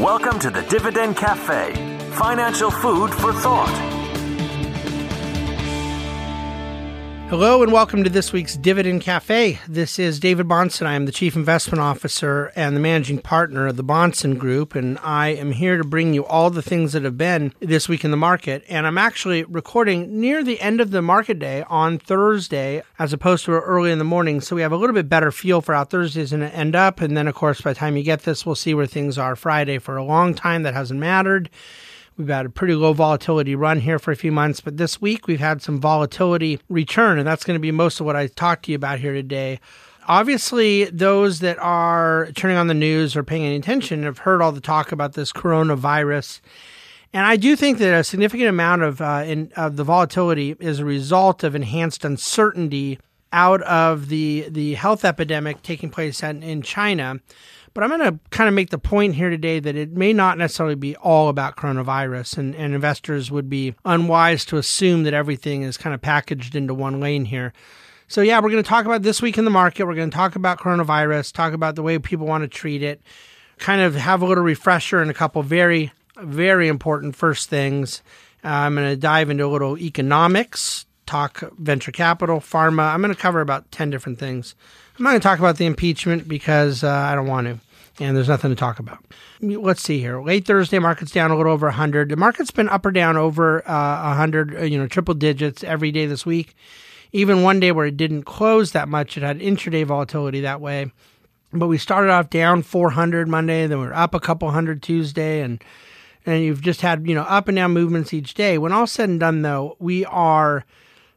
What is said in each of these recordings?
Welcome to the Dividend Cafe, financial food for thought. Hello and welcome to this week's Dividend Cafe. This is David Bahnsen. I am the Chief Investment Officer and the Managing Partner of the Bahnsen Group, and I am here to bring you all the things that have been this week in the market. And I'm actually recording near the end of the market day on Thursday as opposed to early in the morning, so we have a little bit better feel for how Thursday's going to end up. And then, of course, by the time you get this, we'll see where things are Friday. For a long time, that hasn't mattered. We've had a pretty low volatility run here for a few months, but this week we've had some volatility return, and that's going to be most of what I talked to you about here today. Obviously, those that are turning on the news or paying any attention have heard all the talk about this coronavirus. And I do think that a significant amount of, uh, in, of the volatility is a result of enhanced uncertainty out of the, the health epidemic taking place in, in China. But I'm going to kind of make the point here today that it may not necessarily be all about coronavirus, and, and investors would be unwise to assume that everything is kind of packaged into one lane here. So, yeah, we're going to talk about this week in the market. We're going to talk about coronavirus, talk about the way people want to treat it, kind of have a little refresher and a couple very, very important first things. Uh, I'm going to dive into a little economics, talk venture capital, pharma. I'm going to cover about 10 different things. I'm not going to talk about the impeachment because uh, I don't want to, and there's nothing to talk about. Let's see here. Late Thursday, market's down a little over 100. The market's been up or down over uh, 100, uh, you know, triple digits every day this week. Even one day where it didn't close that much, it had intraday volatility that way. But we started off down 400 Monday, then we are up a couple hundred Tuesday, and and you've just had you know up and down movements each day. When all said and done, though, we are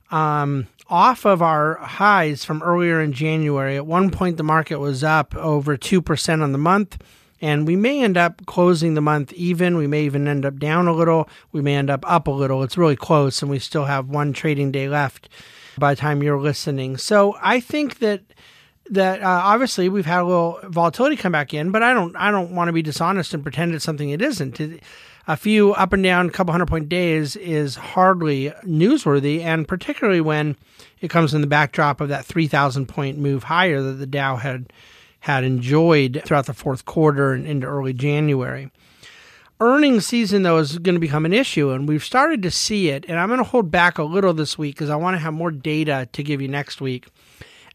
um, off of our highs from earlier in January. At one point, the market was up over 2% on the month, and we may end up closing the month even. We may even end up down a little. We may end up up a little. It's really close, and we still have one trading day left by the time you're listening. So I think that that uh, obviously we've had a little volatility come back in, but I don't I don't want to be dishonest and pretend it's something it isn't. It, a few up and down, couple hundred point days is hardly newsworthy, and particularly when it comes in the backdrop of that 3,000 point move higher that the Dow had had enjoyed throughout the fourth quarter and into early January. Earnings season, though, is going to become an issue, and we've started to see it. And I'm going to hold back a little this week because I want to have more data to give you next week.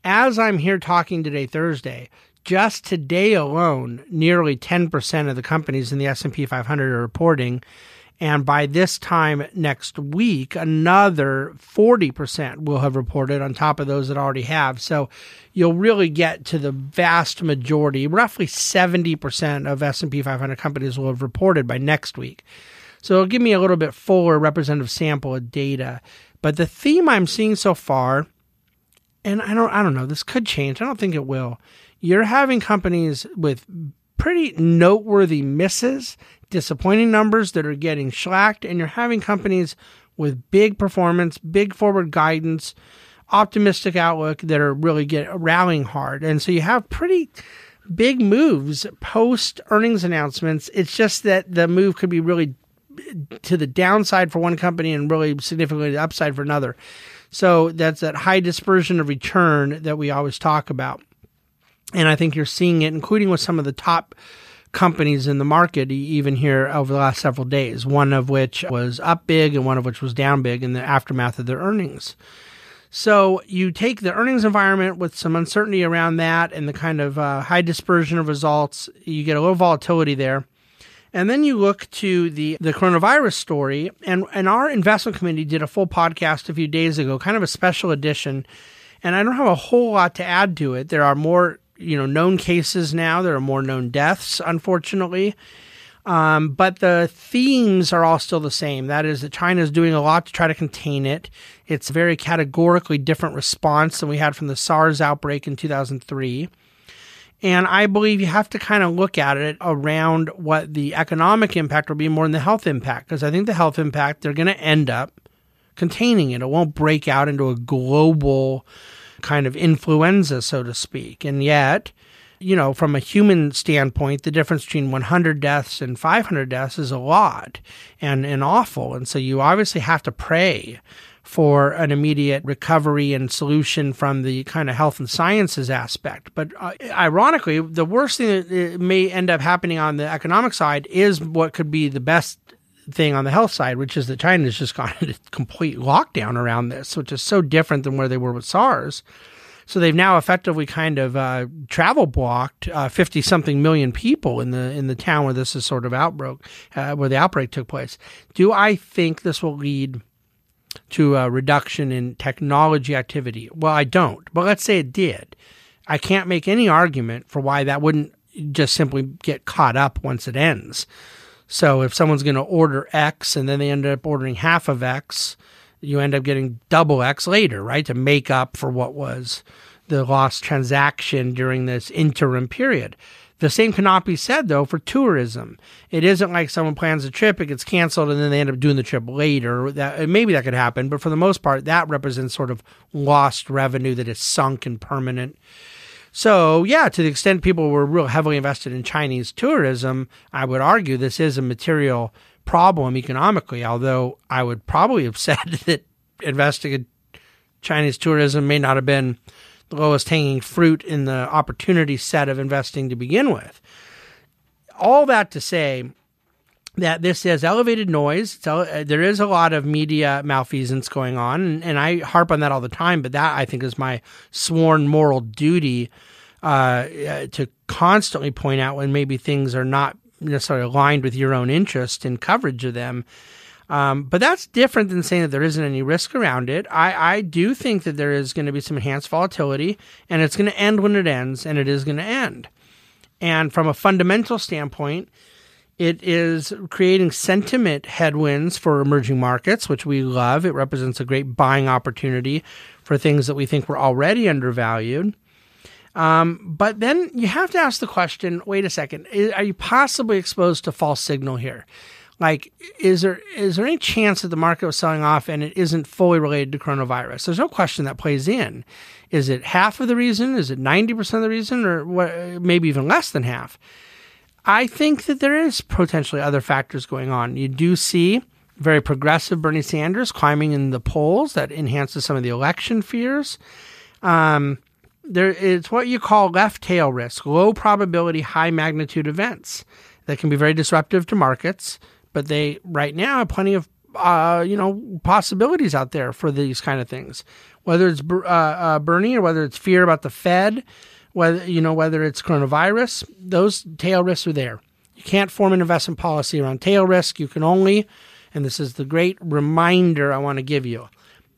As I'm here talking today, Thursday, just today alone, nearly 10% of the companies in the S&P 500 are reporting and by this time next week another 40% will have reported on top of those that already have. So you'll really get to the vast majority, roughly 70% of S&P 500 companies will have reported by next week. So it'll give me a little bit fuller representative sample of data. But the theme I'm seeing so far and I don't I don't know, this could change. I don't think it will you're having companies with pretty noteworthy misses, disappointing numbers that are getting slacked, and you're having companies with big performance, big forward guidance, optimistic outlook that are really get rallying hard. And so you have pretty big moves post earnings announcements. It's just that the move could be really to the downside for one company and really significantly the upside for another. So that's that high dispersion of return that we always talk about. And I think you're seeing it, including with some of the top companies in the market, even here over the last several days, one of which was up big and one of which was down big in the aftermath of their earnings. So you take the earnings environment with some uncertainty around that and the kind of uh, high dispersion of results, you get a little volatility there. And then you look to the, the coronavirus story, and, and our investment committee did a full podcast a few days ago, kind of a special edition. And I don't have a whole lot to add to it. There are more you know known cases now. There are more known deaths, unfortunately. Um, but the themes are all still the same. That is that China is doing a lot to try to contain it. It's a very categorically different response than we had from the SARS outbreak in 2003. And I believe you have to kind of look at it around what the economic impact will be more than the health impact. Because I think the health impact, they're going to end up containing it. It won't break out into a global kind of influenza, so to speak. And yet, you know, from a human standpoint, the difference between 100 deaths and 500 deaths is a lot and, and awful. And so you obviously have to pray for an immediate recovery and solution from the kind of health and sciences aspect. But uh, ironically, the worst thing that may end up happening on the economic side is what could be the best thing on the health side, which is that China's just gone into complete lockdown around this, which is so different than where they were with SARS. So they've now effectively kind of uh, travel blocked fifty uh, something million people in the in the town where this is sort of outbroke, uh, where the outbreak took place. Do I think this will lead to a reduction in technology activity? Well, I don't. But let's say it did. I can't make any argument for why that wouldn't just simply get caught up once it ends. So if someone's going to order X and then they end up ordering half of X, you end up getting double X later, right? To make up for what was the lost transaction during this interim period. The same cannot be said though for tourism. It isn't like someone plans a trip, it gets canceled, and then they end up doing the trip later. That maybe that could happen, but for the most part, that represents sort of lost revenue that is sunk and permanent. So yeah, to the extent people were real heavily invested in Chinese tourism, I would argue this is a material problem economically. Although I would probably have said that investing in Chinese tourism may not have been the lowest hanging fruit in the opportunity set of investing to begin with. All that to say that this is elevated noise. Uh, there is a lot of media malfeasance going on, and, I harp on that all the time. But that I think is my sworn moral duty uh, uh, to constantly point out when maybe things are not necessarily aligned with your own interest in coverage of them. Um, but that's different than saying that there isn't any risk around it. I, I do think that there is going to be some enhanced volatility, and it's going to end when it ends, and it is going to end. And from a fundamental standpoint, it is creating sentiment headwinds for emerging markets, which we love. It represents a great buying opportunity for things that we think were already undervalued. Um, but then you have to ask the question wait a second, are you possibly exposed to false signal here? like is there is there any chance that the market was selling off and it isn't fully related to coronavirus? There's no question that plays in. Is it half of the reason? Is it 90% of the reason? Or what, maybe even less than half? I think that there is potentially other factors going on. You do see very progressive bernie sanders climbing in the polls that enhances some of the election fears. Um, there it's what you call left tail risk low probability high magnitude events that can be very disruptive to markets but they right now have plenty of uh, you know possibilities out there for these kind of things. Whether it's uh, uh, Bernie or whether it's fear about the Fed, whether you know whether it's coronavirus, those tail risks are there. You can't form an investment policy around tail risk. You can only, and this is the great reminder I want to give you,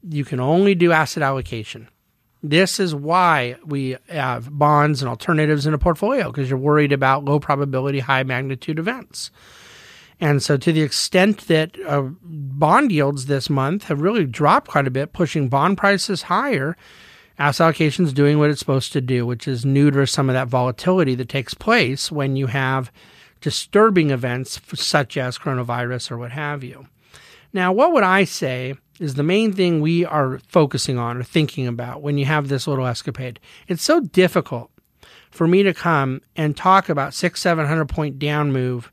you can only do asset allocation. This is why we have bonds and alternatives in a portfolio because you're worried about low probability, high magnitude events. And so, to the extent that uh, bond yields this month have really dropped quite a bit, pushing bond prices higher, asset allocation is doing what it's supposed to do, which is neuter some of that volatility that takes place when you have disturbing events such as coronavirus or what have you. Now, what would I say is the main thing we are focusing on or thinking about when you have this little escapade? It's so difficult for me to come and talk about six, seven hundred point down move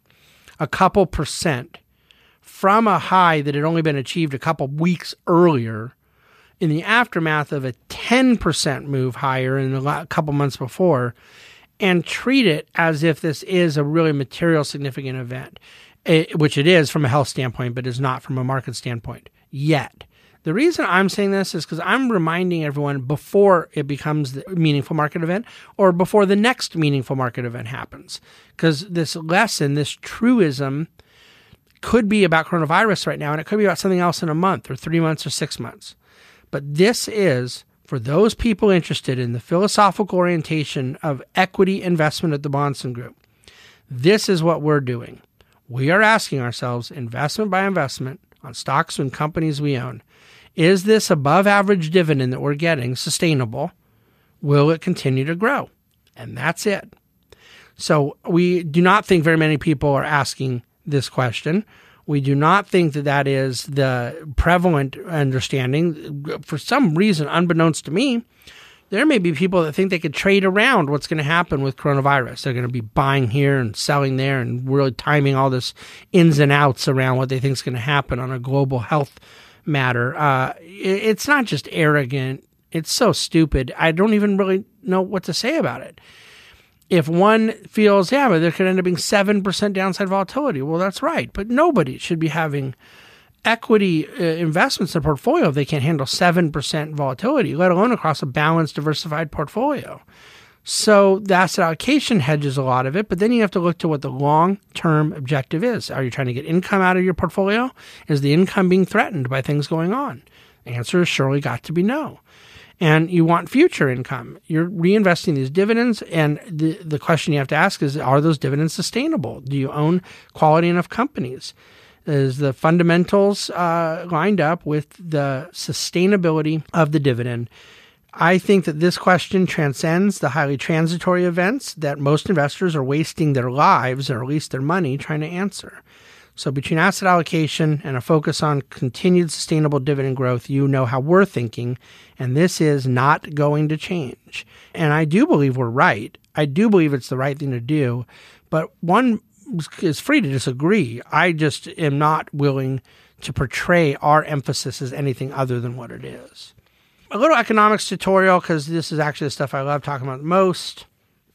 a couple percent from a high that had only been achieved a couple weeks earlier in the aftermath of a 10% move higher in a couple months before and treat it as if this is a really material significant event, it, which it is from a health standpoint, but is not from a market standpoint yet. The reason I'm saying this is because I'm reminding everyone before it becomes the meaningful market event or before the next meaningful market event happens. Because this lesson, this truism, could be about coronavirus right now, and it could be about something else in a month or three months or six months. But this is for those people interested in the philosophical orientation of equity investment at the Bahnsen Group. This is what we're doing. We are asking ourselves, investment by investment, on stocks and companies we own, is this above average dividend that we're getting sustainable? Will it continue to grow? And that's it. So we do not think very many people are asking this question. We do not think that that is the prevalent understanding. For some reason, unbeknownst to me, there may be people that think they could trade around what's going to happen with coronavirus. They're going to be buying here and selling there and really timing all this ins and outs around what they think is going to happen on a global health matter. Uh, it's not just arrogant. It's so stupid. I don't even really know what to say about it. If one feels, yeah, but there could end up being 7% downside volatility, well, that's right. But nobody should be having equity uh, investments in a portfolio if they can't handle 7% volatility, let alone across a balanced, diversified portfolio. So the asset allocation hedges a lot of it, but then you have to look to what the long term objective is. Are you trying to get income out of your portfolio? Is the income being threatened by things going on? The answer is surely got to be no. And you want future income. You're reinvesting these dividends, and the, the question you have to ask is are those dividends sustainable? Do you own quality enough companies? Is the fundamentals uh, lined up with the sustainability of the dividend? I think that this question transcends the highly transitory events that most investors are wasting their lives, or at least their money, trying to answer. So, between asset allocation and a focus on continued sustainable dividend growth, you know how we're thinking, and this is not going to change. And I do believe we're right. I do believe it's the right thing to do, but one is free to disagree. I just am not willing to portray our emphasis as anything other than what it is a little economics tutorial because this is actually the stuff I love talking about most.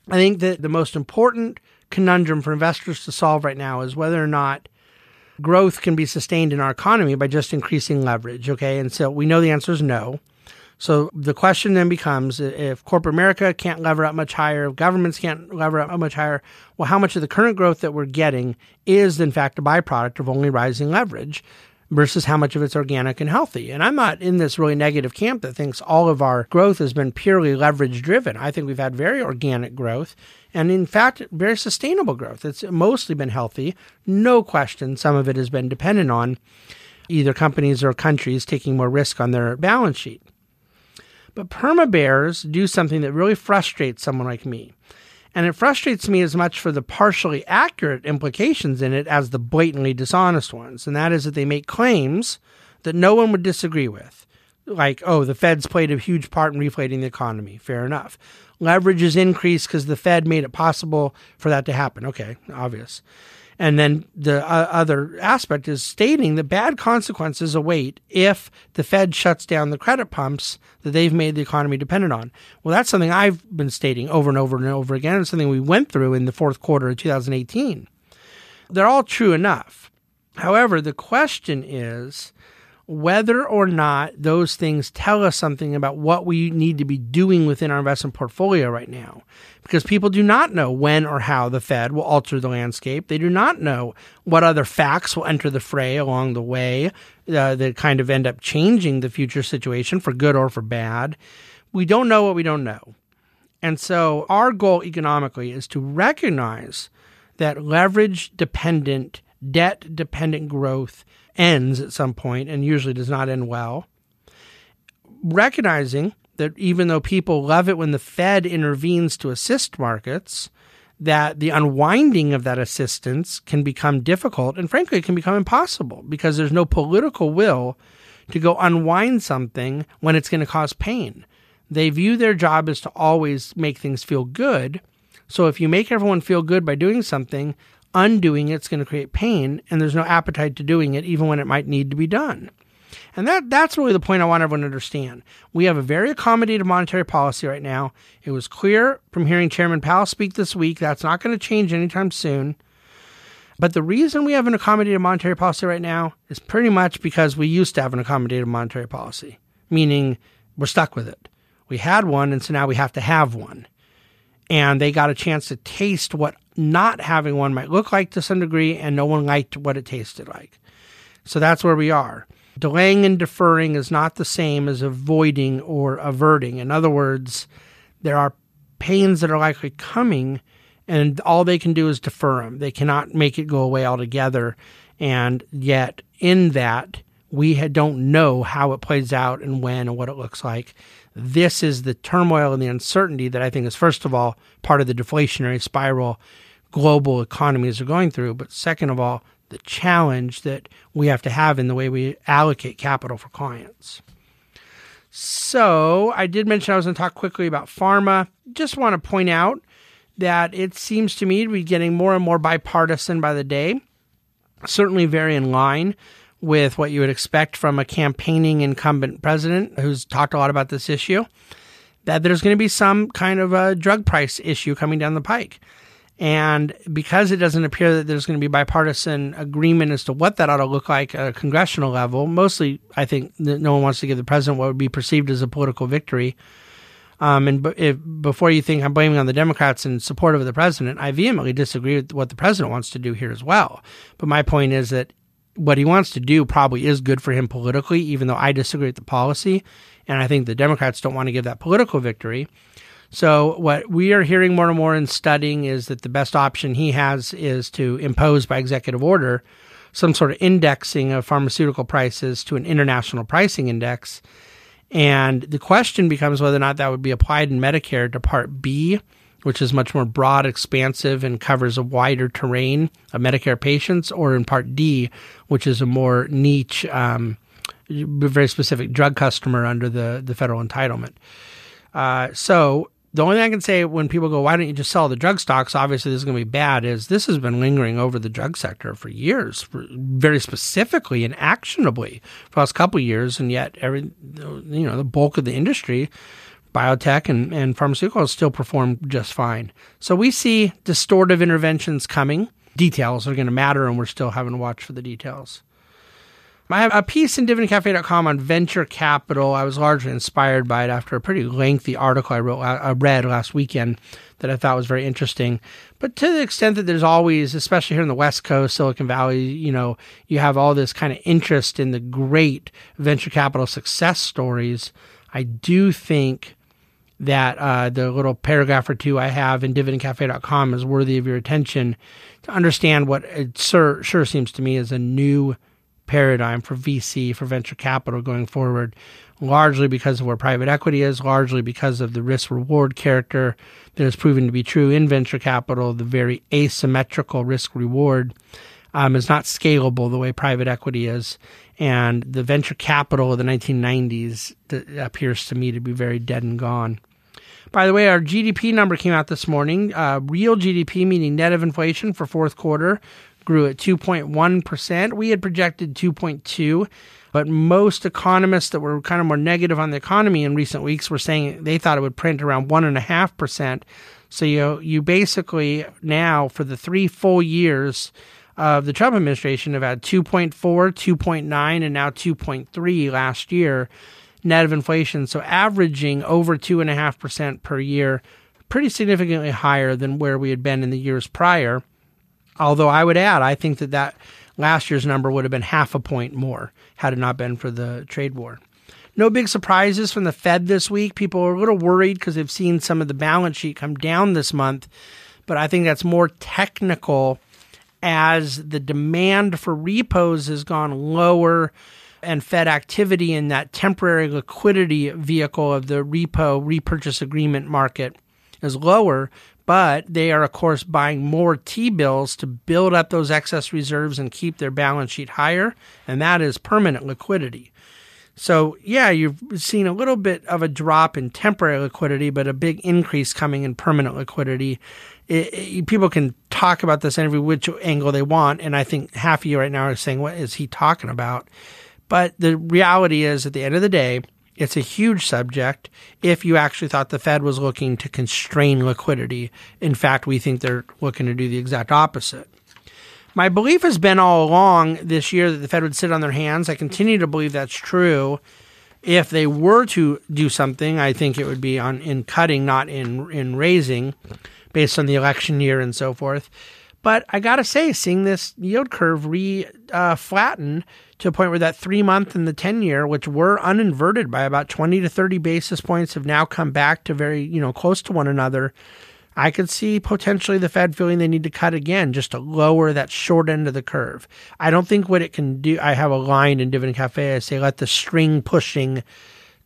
I think that the most important conundrum for investors to solve right now is whether or not growth can be sustained in our economy by just increasing leverage. Okay. And so we know the answer is no. So the question then becomes if corporate America can't lever up much higher, if governments can't lever up much higher, well, how much of the current growth that we're getting is, in fact, a byproduct of only rising leverage? versus how much of it's organic and healthy. And I'm not in this really negative camp that thinks all of our growth has been purely leverage driven. I think we've had very organic growth and, in fact, very sustainable growth. It's mostly been healthy. No question, some of it has been dependent on either companies or countries taking more risk on their balance sheet. But perma bears do something that really frustrates someone like me. And it frustrates me as much for the partially accurate implications in it as the blatantly dishonest ones. And that is that they make claims that no one would disagree with. Like, oh, the Fed's played a huge part in reflating the economy. Fair enough. Leverage is increased because the Fed made it possible for that to happen. Okay, obvious. And then the uh, other aspect is stating that bad consequences await if the Fed shuts down the credit pumps that they've made the economy dependent on. Well, that's something I've been stating over and over and over again. It's something we went through in the fourth quarter of 2018. They're all true enough. However, the question is whether or not those things tell us something about what we need to be doing within our investment portfolio right now. Because people do not know when or how the Fed will alter the landscape. They do not know what other facts will enter the fray along the way uh, that kind of end up changing the future situation for good or for bad. We don't know what we don't know. And so our goal economically is to recognize that leverage dependent, debt dependent growth ends at some point and usually does not end well. Recognizing that even though people love it when the Fed intervenes to assist markets, that the unwinding of that assistance can become difficult and frankly it can become impossible because there's no political will to go unwind something when it's going to cause pain. They view their job as to always make things feel good. So if you make everyone feel good by doing something, undoing it's going to create pain and there's no appetite to doing it even when it might need to be done. And that that's really the point I want everyone to understand. We have a very accommodative monetary policy right now. It was clear from hearing Chairman Powell speak this week that's not going to change anytime soon. But the reason we have an accommodative monetary policy right now is pretty much because we used to have an accommodative monetary policy, meaning we're stuck with it. We had one, and so now we have to have one. And they got a chance to taste what not having one might look like to some degree, and no one liked what it tasted like. So that's where we are. Delaying and deferring is not the same as avoiding or averting. In other words, there are pains that are likely coming, and all they can do is defer them. They cannot make it go away altogether. And yet, in that, we don't know how it plays out and when and what it looks like. This is the turmoil and the uncertainty that I think is, first of all, part of the deflationary spiral global economies are going through. But second of all, the challenge that we have to have in the way we allocate capital for clients. So, I did mention I was going to talk quickly about pharma. Just want to point out that it seems to me to be getting more and more bipartisan by the day, certainly very in line with what you would expect from a campaigning incumbent president who's talked a lot about this issue, that there's going to be some kind of a drug price issue coming down the pike. And because it doesn't appear that there's going to be bipartisan agreement as to what that ought to look like at a congressional level, mostly I think no one wants to give the president what would be perceived as a political victory. Um, and if, before you think I'm blaming on the Democrats in support of the president, I vehemently disagree with what the president wants to do here as well. But my point is that what he wants to do probably is good for him politically, even though I disagree with the policy. And I think the Democrats don't want to give that political victory. So, what we are hearing more and more in studying is that the best option he has is to impose by executive order some sort of indexing of pharmaceutical prices to an international pricing index. And the question becomes whether or not that would be applied in Medicare to Part B, which is much more broad, expansive, and covers a wider terrain of Medicare patients, or in Part D, which is a more niche, um, very specific drug customer under the, the federal entitlement. Uh, so the only thing I can say when people go, why don't you just sell the drug stocks? Obviously, this is going to be bad. Is this has been lingering over the drug sector for years, very specifically and actionably for the last couple years, and yet every you know the bulk of the industry biotech and, and pharmaceuticals still perform just fine. So we see distortive interventions coming. Details are going to matter, and we're still having to watch for the details. I have a piece in dividendcafe.com on venture capital. I was largely inspired by it after a pretty lengthy article I wrote, uh, I read last weekend that I thought was very interesting. But to the extent that there's always, especially here in the West Coast, Silicon Valley, you know, you have all this kind of interest in the great venture capital success stories. I do think that uh, the little paragraph or two I have in dividendcafe.com is worthy of your attention to understand what it sure, sure seems to me is a new paradigm for VC, for venture capital going forward, largely because of where private equity is, largely because of the risk reward character that has proven to be true in venture capital, the very asymmetrical risk reward. Um, is not scalable the way private equity is. And the venture capital of the 1990s appears to me to be very dead and gone. By the way, our GDP number came out this morning. Uh, real GDP, meaning net of inflation for fourth quarter, grew at 2.1%. We had projected 2.2, but most economists that were kind of more negative on the economy in recent weeks were saying they thought it would print around 1.5%. So you you basically now for the three full years of the Trump administration have had 2.4, 2.9, and now 2.3 last year net of inflation. So averaging over 2.5% per year, pretty significantly higher than where we had been in the years prior. Although I would add, I think that that last year's number would have been half a point more had it not been for the trade war. No big surprises from the Fed this week. People are a little worried because they've seen some of the balance sheet come down this month, but I think that's more technical as the demand for repos has gone lower and Fed activity in that temporary liquidity vehicle of the repo repurchase agreement market is lower, but they are, of course, buying more T bills to build up those excess reserves and keep their balance sheet higher, and that is permanent liquidity. So, yeah, you've seen a little bit of a drop in temporary liquidity, but a big increase coming in permanent liquidity. It, it, people can talk about this in every which angle they want, and I think half of you right now are saying, What is he talking about? But the reality is, at the end of the day, it's a huge subject if you actually thought the Fed was looking to constrain liquidity. In fact, we think they're looking to do the exact opposite. My belief has been all along this year that the Fed would sit on their hands. I continue to believe that's true. If they were to do something, I think it would be on in cutting, not in in raising, based on the election year and so forth. But I got to say, seeing this yield curve re uh, flatten to a point where that three month and the 10 year, which were uninverted by about 20 to 30 basis points, have now come back to very, you know, close to one another. I could see potentially the Fed feeling they need to cut again just to lower that short end of the curve. I don't think what it can do, I have a line in Dividend Cafe, I say, let the string pushing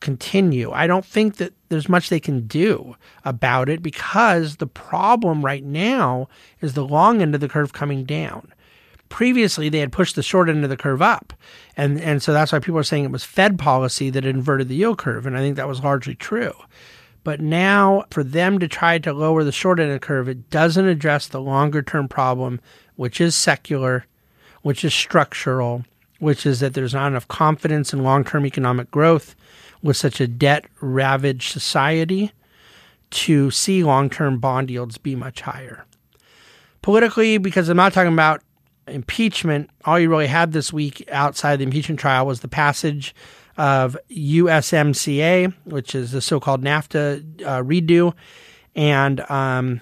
continue. I don't think that there's much they can do about it because the problem right now is the long end of the curve coming down. Previously, they had pushed the short end of the curve up. And, and so that's why people are saying it was Fed policy that inverted the yield curve. And I think that was largely true. But now, for them to try to lower the short end of the curve, it doesn't address the longer term problem, which is secular, which is structural, which is that there's not enough confidence in long term economic growth with such a debt ravaged society to see long term bond yields be much higher. Politically, because I'm not talking about impeachment, all you really had this week outside the impeachment trial was the passage of USMCA, which is the so called NAFTA uh, redo, and um,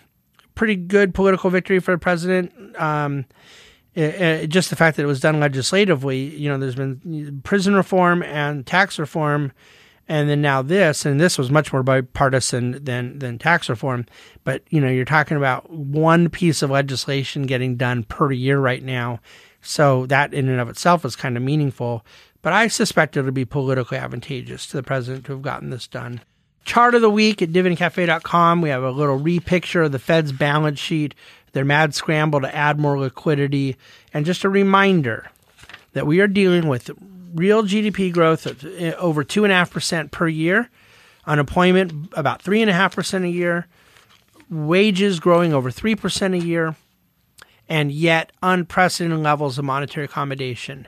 pretty good political victory for the president. Um, it, it, just the fact that it was done legislatively, you know, there's been prison reform and tax reform and then now this, and this was much more bipartisan than than tax reform. But you know, you're talking about one piece of legislation getting done per year right now, so that in and of itself is kind of meaningful. But I suspect it'll be politically advantageous to the president to have gotten this done. Chart of the week at dividendcafe.com. We have a little repicture of the Fed's balance sheet, their mad scramble to add more liquidity, and just a reminder that we are dealing with real GDP growth of eh, over 2.5% per year, unemployment about 3.5% a year, wages growing over 3% a year, and yet unprecedented levels of monetary accommodation.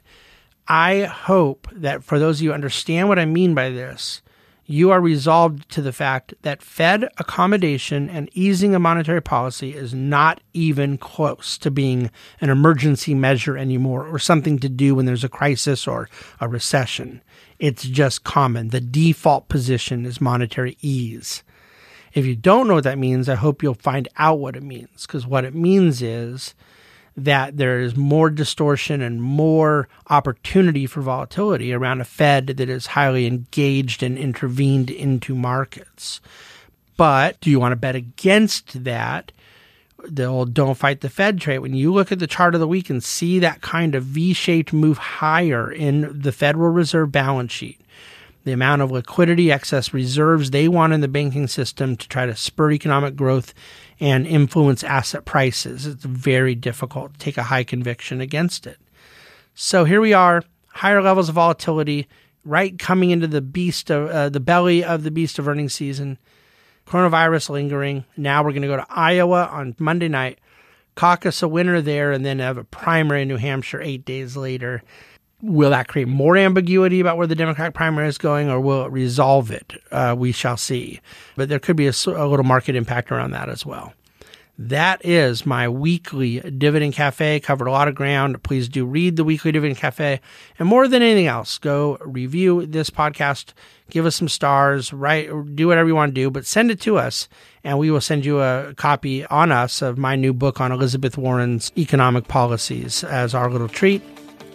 I hope that for those of you who understand what I mean by this, you are resolved to the fact that Fed accommodation and easing of monetary policy is not even close to being an emergency measure anymore or something to do when there's a crisis or a recession. It's just common. The default position is monetary ease. If you don't know what that means, I hope you'll find out what it means because what it means is that there is more distortion and more opportunity for volatility around a Fed that is highly engaged and intervened into markets. But do you want to bet against that? The old don't fight the Fed trade. When you look at the chart of the week and see that kind of V shaped move higher in the Federal Reserve balance sheet, the amount of liquidity, excess reserves they want in the banking system to try to spur economic growth and influence asset prices. It's very difficult to take a high conviction against it. So here we are, higher levels of volatility, right coming into the beast of uh, the belly of the beast of earnings season. Coronavirus lingering. Now we're going to go to Iowa on Monday night, caucus a winner there, and then have a primary in New Hampshire eight days later. Will that create more ambiguity about where the Democratic primary is going, or will it resolve it? Uh, we shall see. But there could be a, a little market impact around that as well. That is my weekly Dividend Cafe. Covered a lot of ground. Please do read the weekly Dividend Cafe. And more than anything else, go review this podcast, give us some stars, write, do whatever you want to do, but send it to us. And we will send you a copy on us of my new book on Elizabeth Warren's economic policies as our little treat.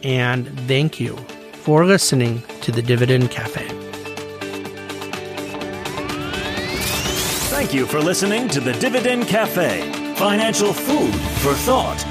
And thank you for listening to the Dividend Cafe. Thank you for listening to the Dividend Cafe, financial food for thought.